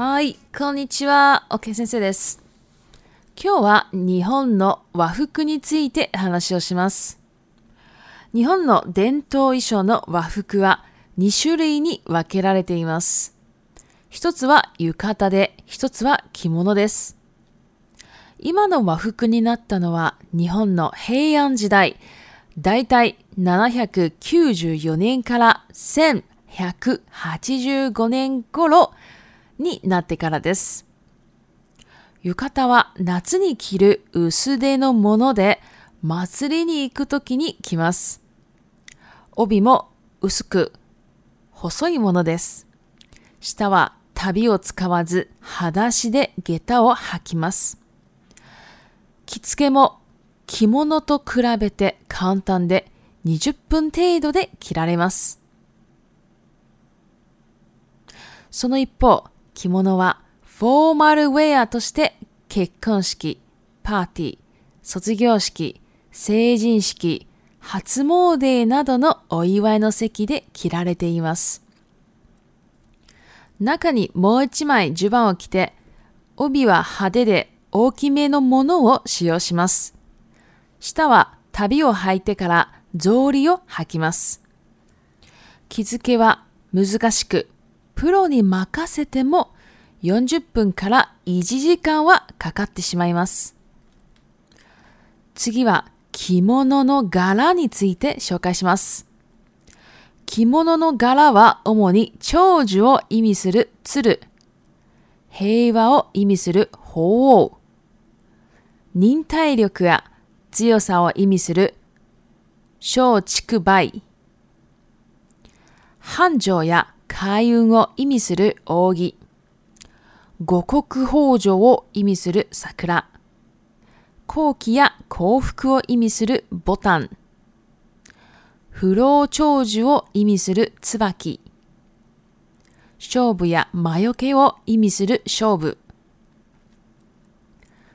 はい、こんにちは。ケー先生です。今日は日本の和服について話をします。日本の伝統衣装の和服は2種類に分けられています。一つは浴衣で、一つは着物です。今の和服になったのは日本の平安時代、だいたい794年から1185年頃になってからです。浴衣は夏に着る薄手のもので、祭りに行く時に着ます。帯も薄く、細いものです。下は旅を使わず、裸足で下駄を履きます。着付けも着物と比べて簡単で20分程度で着られます。その一方、着物はフォーマルウェアとして結婚式、パーティー、卒業式、成人式、初詣などのお祝いの席で着られています。中にもう一枚襦袢を着て、帯は派手で大きめのものを使用します。下は旅を履いてから草履を履きます。着付けは難しく、プロに任せても40分から1時間はかかってしまいます。次は着物の柄について紹介します。着物の柄は主に長寿を意味する鶴、平和を意味する鳳凰、忍耐力や強さを意味する松竹梅、繁盛や開運を意味する扇。五穀豊穣を意味する桜。好機や幸福を意味するボタン。不老長寿を意味する椿。勝負や魔除けを意味する勝負。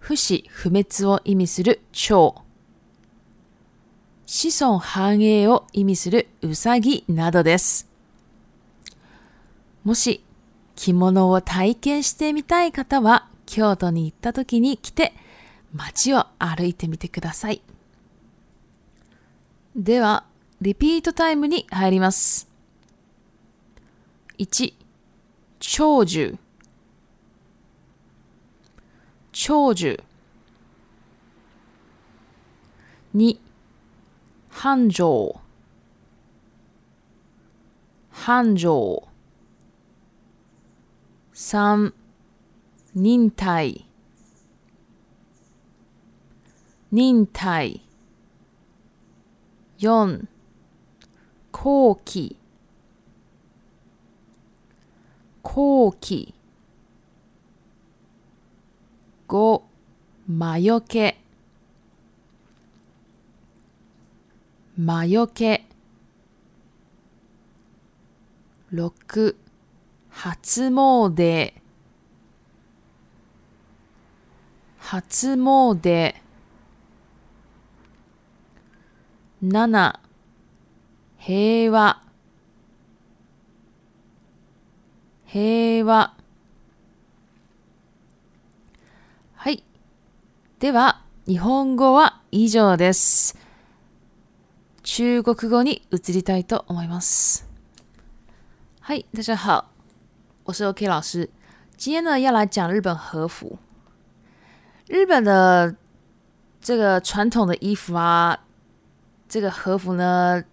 不死不滅を意味する蝶。子孫繁栄を意味するうさぎなどです。もし着物を体験してみたい方は京都に行った時に来て街を歩いてみてくださいではリピートタイムに入ります1長寿長寿2繁盛繁盛三、忍耐忍耐四、後期後期五、魔除け魔除け六、初詣初詣七平和平和はいでは日本語は以上です中国語に移りたいと思いますはい大家好我是 OK 老师，今天呢要来讲日本和服。日本的这个传统的衣服啊，这个和服呢，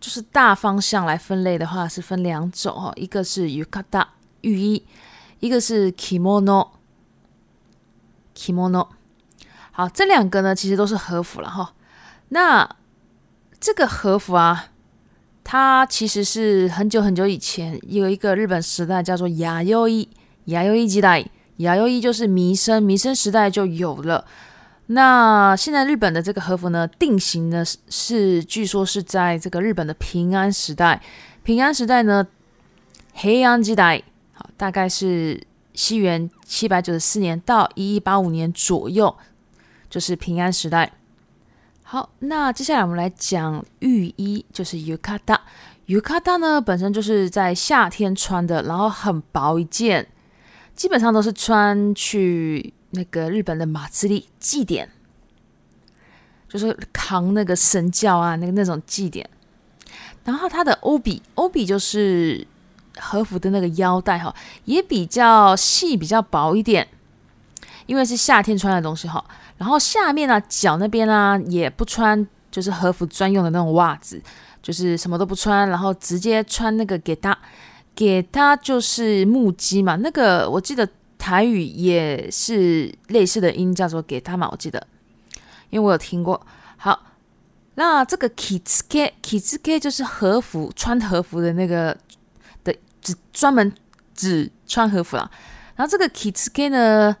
就是大方向来分类的话是分两种哦，一个是 yukata 浴衣，一个是 kimono，kimono。好，这两个呢其实都是和服了哈。那这个和服啊。它其实是很久很久以前有一个日本时代叫做雅悠优一代，雅优一就是弥生弥生时代就有了。那现在日本的这个和服呢，定型呢是据说是在这个日本的平安时代，平安时代呢黑暗时代，好大概是西元七百九十四年到一一八五年左右，就是平安时代。好，那接下来我们来讲浴衣，就是 yukata。yukata 呢本身就是在夏天穿的，然后很薄一件，基本上都是穿去那个日本的马自利祭典，就是扛那个神教啊，那个那种祭典。然后它的 obi obi 就是和服的那个腰带哈，也比较细，比较薄一点，因为是夏天穿的东西哈。然后下面呢，脚那边呢也不穿，就是和服专用的那种袜子，就是什么都不穿，然后直接穿那个给他，给他就是木屐嘛。那个我记得台语也是类似的音，叫做给他嘛，我记得，因为我有听过。好，那这个 kitsuke kitsuke 就是和服穿和服的那个的，只专门只穿和服啦。然后这个 kitsuke 呢？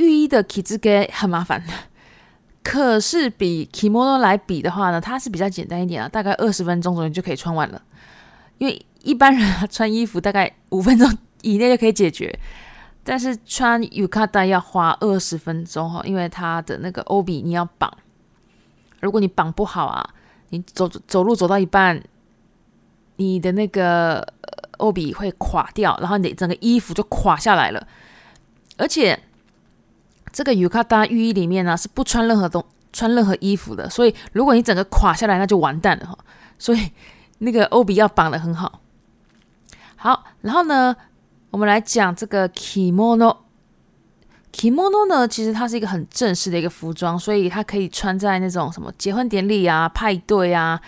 浴衣的 k i z 很麻烦的，可是比 kimono 来比的话呢，它是比较简单一点啊，大概二十分钟左右就可以穿完了。因为一般人啊穿衣服大概 五分钟以内就可以解决，但是穿 yukata 要花二十分钟哦，因为它的那个 obi 你要绑，如果你绑不好啊，你走走路走到一半，你的那个 obi 会垮掉，然后你整个衣服就垮下来了，而且。这个 yukata 意里面呢是不穿任何东穿任何衣服的，所以如果你整个垮下来，那就完蛋了哈。所以那个欧比要绑得很好。好，然后呢，我们来讲这个 kimono。kimono 呢，其实它是一个很正式的一个服装，所以它可以穿在那种什么结婚典礼啊、派对啊，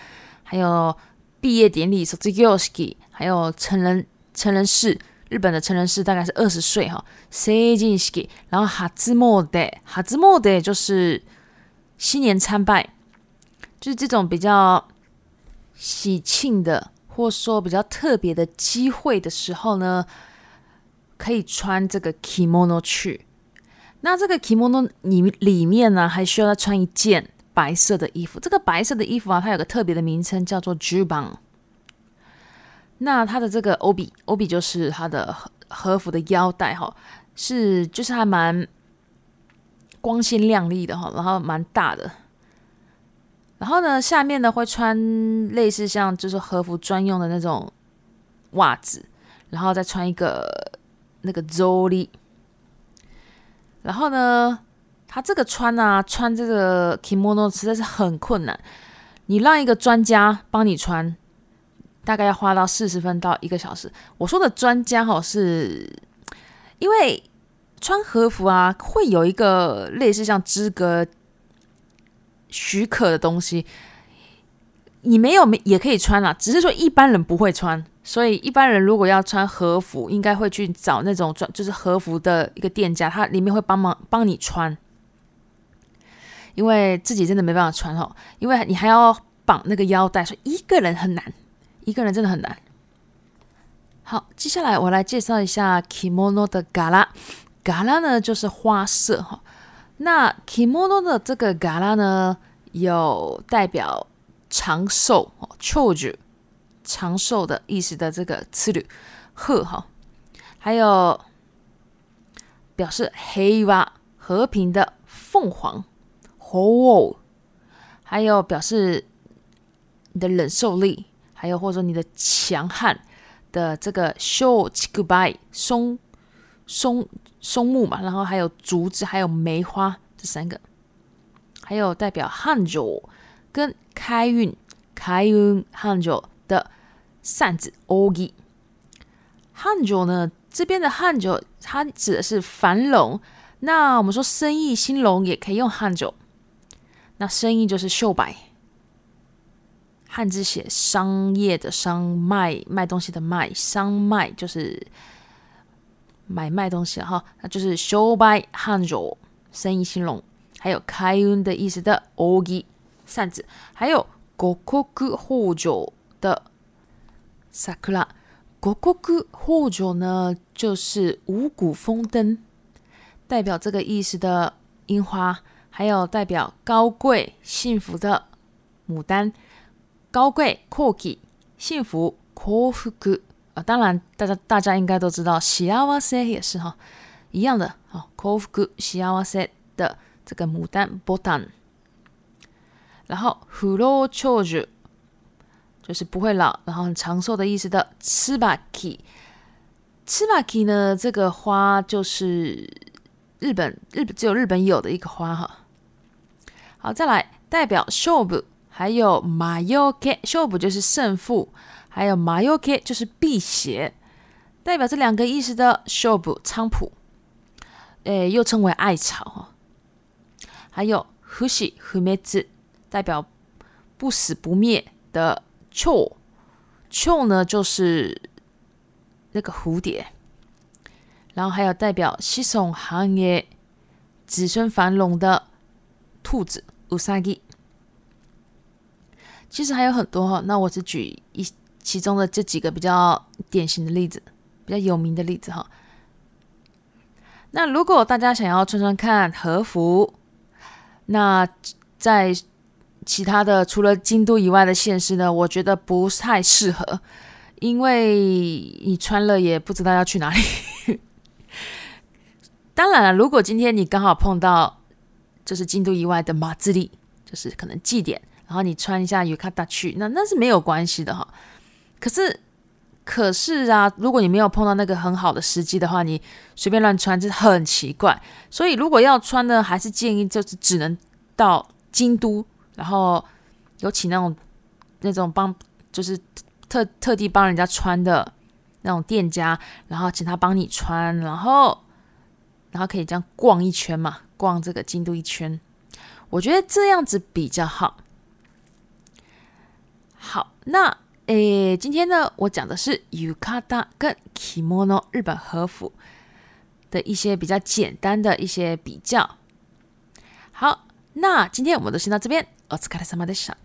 还有毕业典礼、s o t i g o s k i 还有成人成人式。日本的成人式大概是二十岁哈，sei n s h 然后哈兹莫德，哈兹莫德就是新年参拜，就是这种比较喜庆的，或者说比较特别的机会的时候呢，可以穿这个 kimono 去。那这个 kimono 里里面呢，还需要再穿一件白色的衣服。这个白色的衣服啊，它有个特别的名称，叫做 juban。那他的这个欧比，欧比就是他的和服的腰带哈，是就是还蛮光鲜亮丽的哈，然后蛮大的，然后呢下面呢会穿类似像就是和服专用的那种袜子，然后再穿一个那个 z o l i 然后呢他这个穿啊穿这个 kimono 实在是很困难，你让一个专家帮你穿。大概要花到四十分到一个小时。我说的专家哈，是因为穿和服啊，会有一个类似像资格许可的东西。你没有也可以穿啦，只是说一般人不会穿。所以一般人如果要穿和服，应该会去找那种专就是和服的一个店家，他里面会帮忙帮你穿。因为自己真的没办法穿哦，因为你还要绑那个腰带，所以一个人很难。一个人真的很难。好，接下来我来介绍一下 kimono 的嘎拉，嘎拉呢就是花色哈。那 kimono 的这个嘎拉呢，有代表长寿哦，chouju 长寿的意思的这个词。吕鹤哈，还有表示黑娃和平的凤凰 ho，还有表示你的忍受力。还有，或者说你的强悍的这个秀 b y e 松松松木嘛，然后还有竹子，还有梅花这三个，还有代表汉族跟开运开运汉族的扇子 ogi。汉酒呢，这边的汉族它指的是繁荣，那我们说生意兴隆也可以用汉族，那生意就是秀白。汉字写商业的商，卖卖东西的卖，商卖就是买卖东西哈。那就是 “show by hand” 就生意兴隆，还有开运的意思的 “ogi” 扇子，还有“五 o 丰酒的 “sakura”，“ 五谷丰酒呢就是五谷丰登，代表这个意思的樱花，还有代表高贵幸福的牡丹。高贵，高贵，幸福，幸福啊！当然，大家大家应该都知道，西阿瓦 a 也是哈一样的啊，幸福西阿瓦 a 的这个牡丹，牡丹。然后，h o j u 就是不会老，然后长寿的意思的。赤 i 吃赤 k i 呢，这个花就是日本，日本只有日本有的一个花哈。好，再来代表寿布。还有 m a y o k e s h o b 就是胜负，还有 m a y o k e 就是辟邪，代表这两个意思的 s h o b 菖蒲，诶又称为艾草哈。还有 hushi h m e t 代表不死不灭的 c h o c h o 呢就是那个蝴蝶，然后还有代表西松行业子孙繁荣的兔子 usagi。其实还有很多哈，那我只举一其中的这几个比较典型的例子，比较有名的例子哈。那如果大家想要穿穿看和服，那在其他的除了京都以外的县市呢，我觉得不太适合，因为你穿了也不知道要去哪里。当然了，如果今天你刚好碰到，这是京都以外的马自立，就是可能祭典。然后你穿一下 yukata 去，那那是没有关系的哈。可是，可是啊，如果你没有碰到那个很好的时机的话，你随便乱穿就很奇怪。所以，如果要穿呢，还是建议就是只能到京都，然后有请那种那种帮就是特特地帮人家穿的那种店家，然后请他帮你穿，然后然后可以这样逛一圈嘛，逛这个京都一圈，我觉得这样子比较好。好，那诶，今天呢，我讲的是 yukata 跟 kimono 日本和服的一些比较简单的一些比较。好，那今天我们就先到这边。o 疲 s 様 k a r s a m a d h i a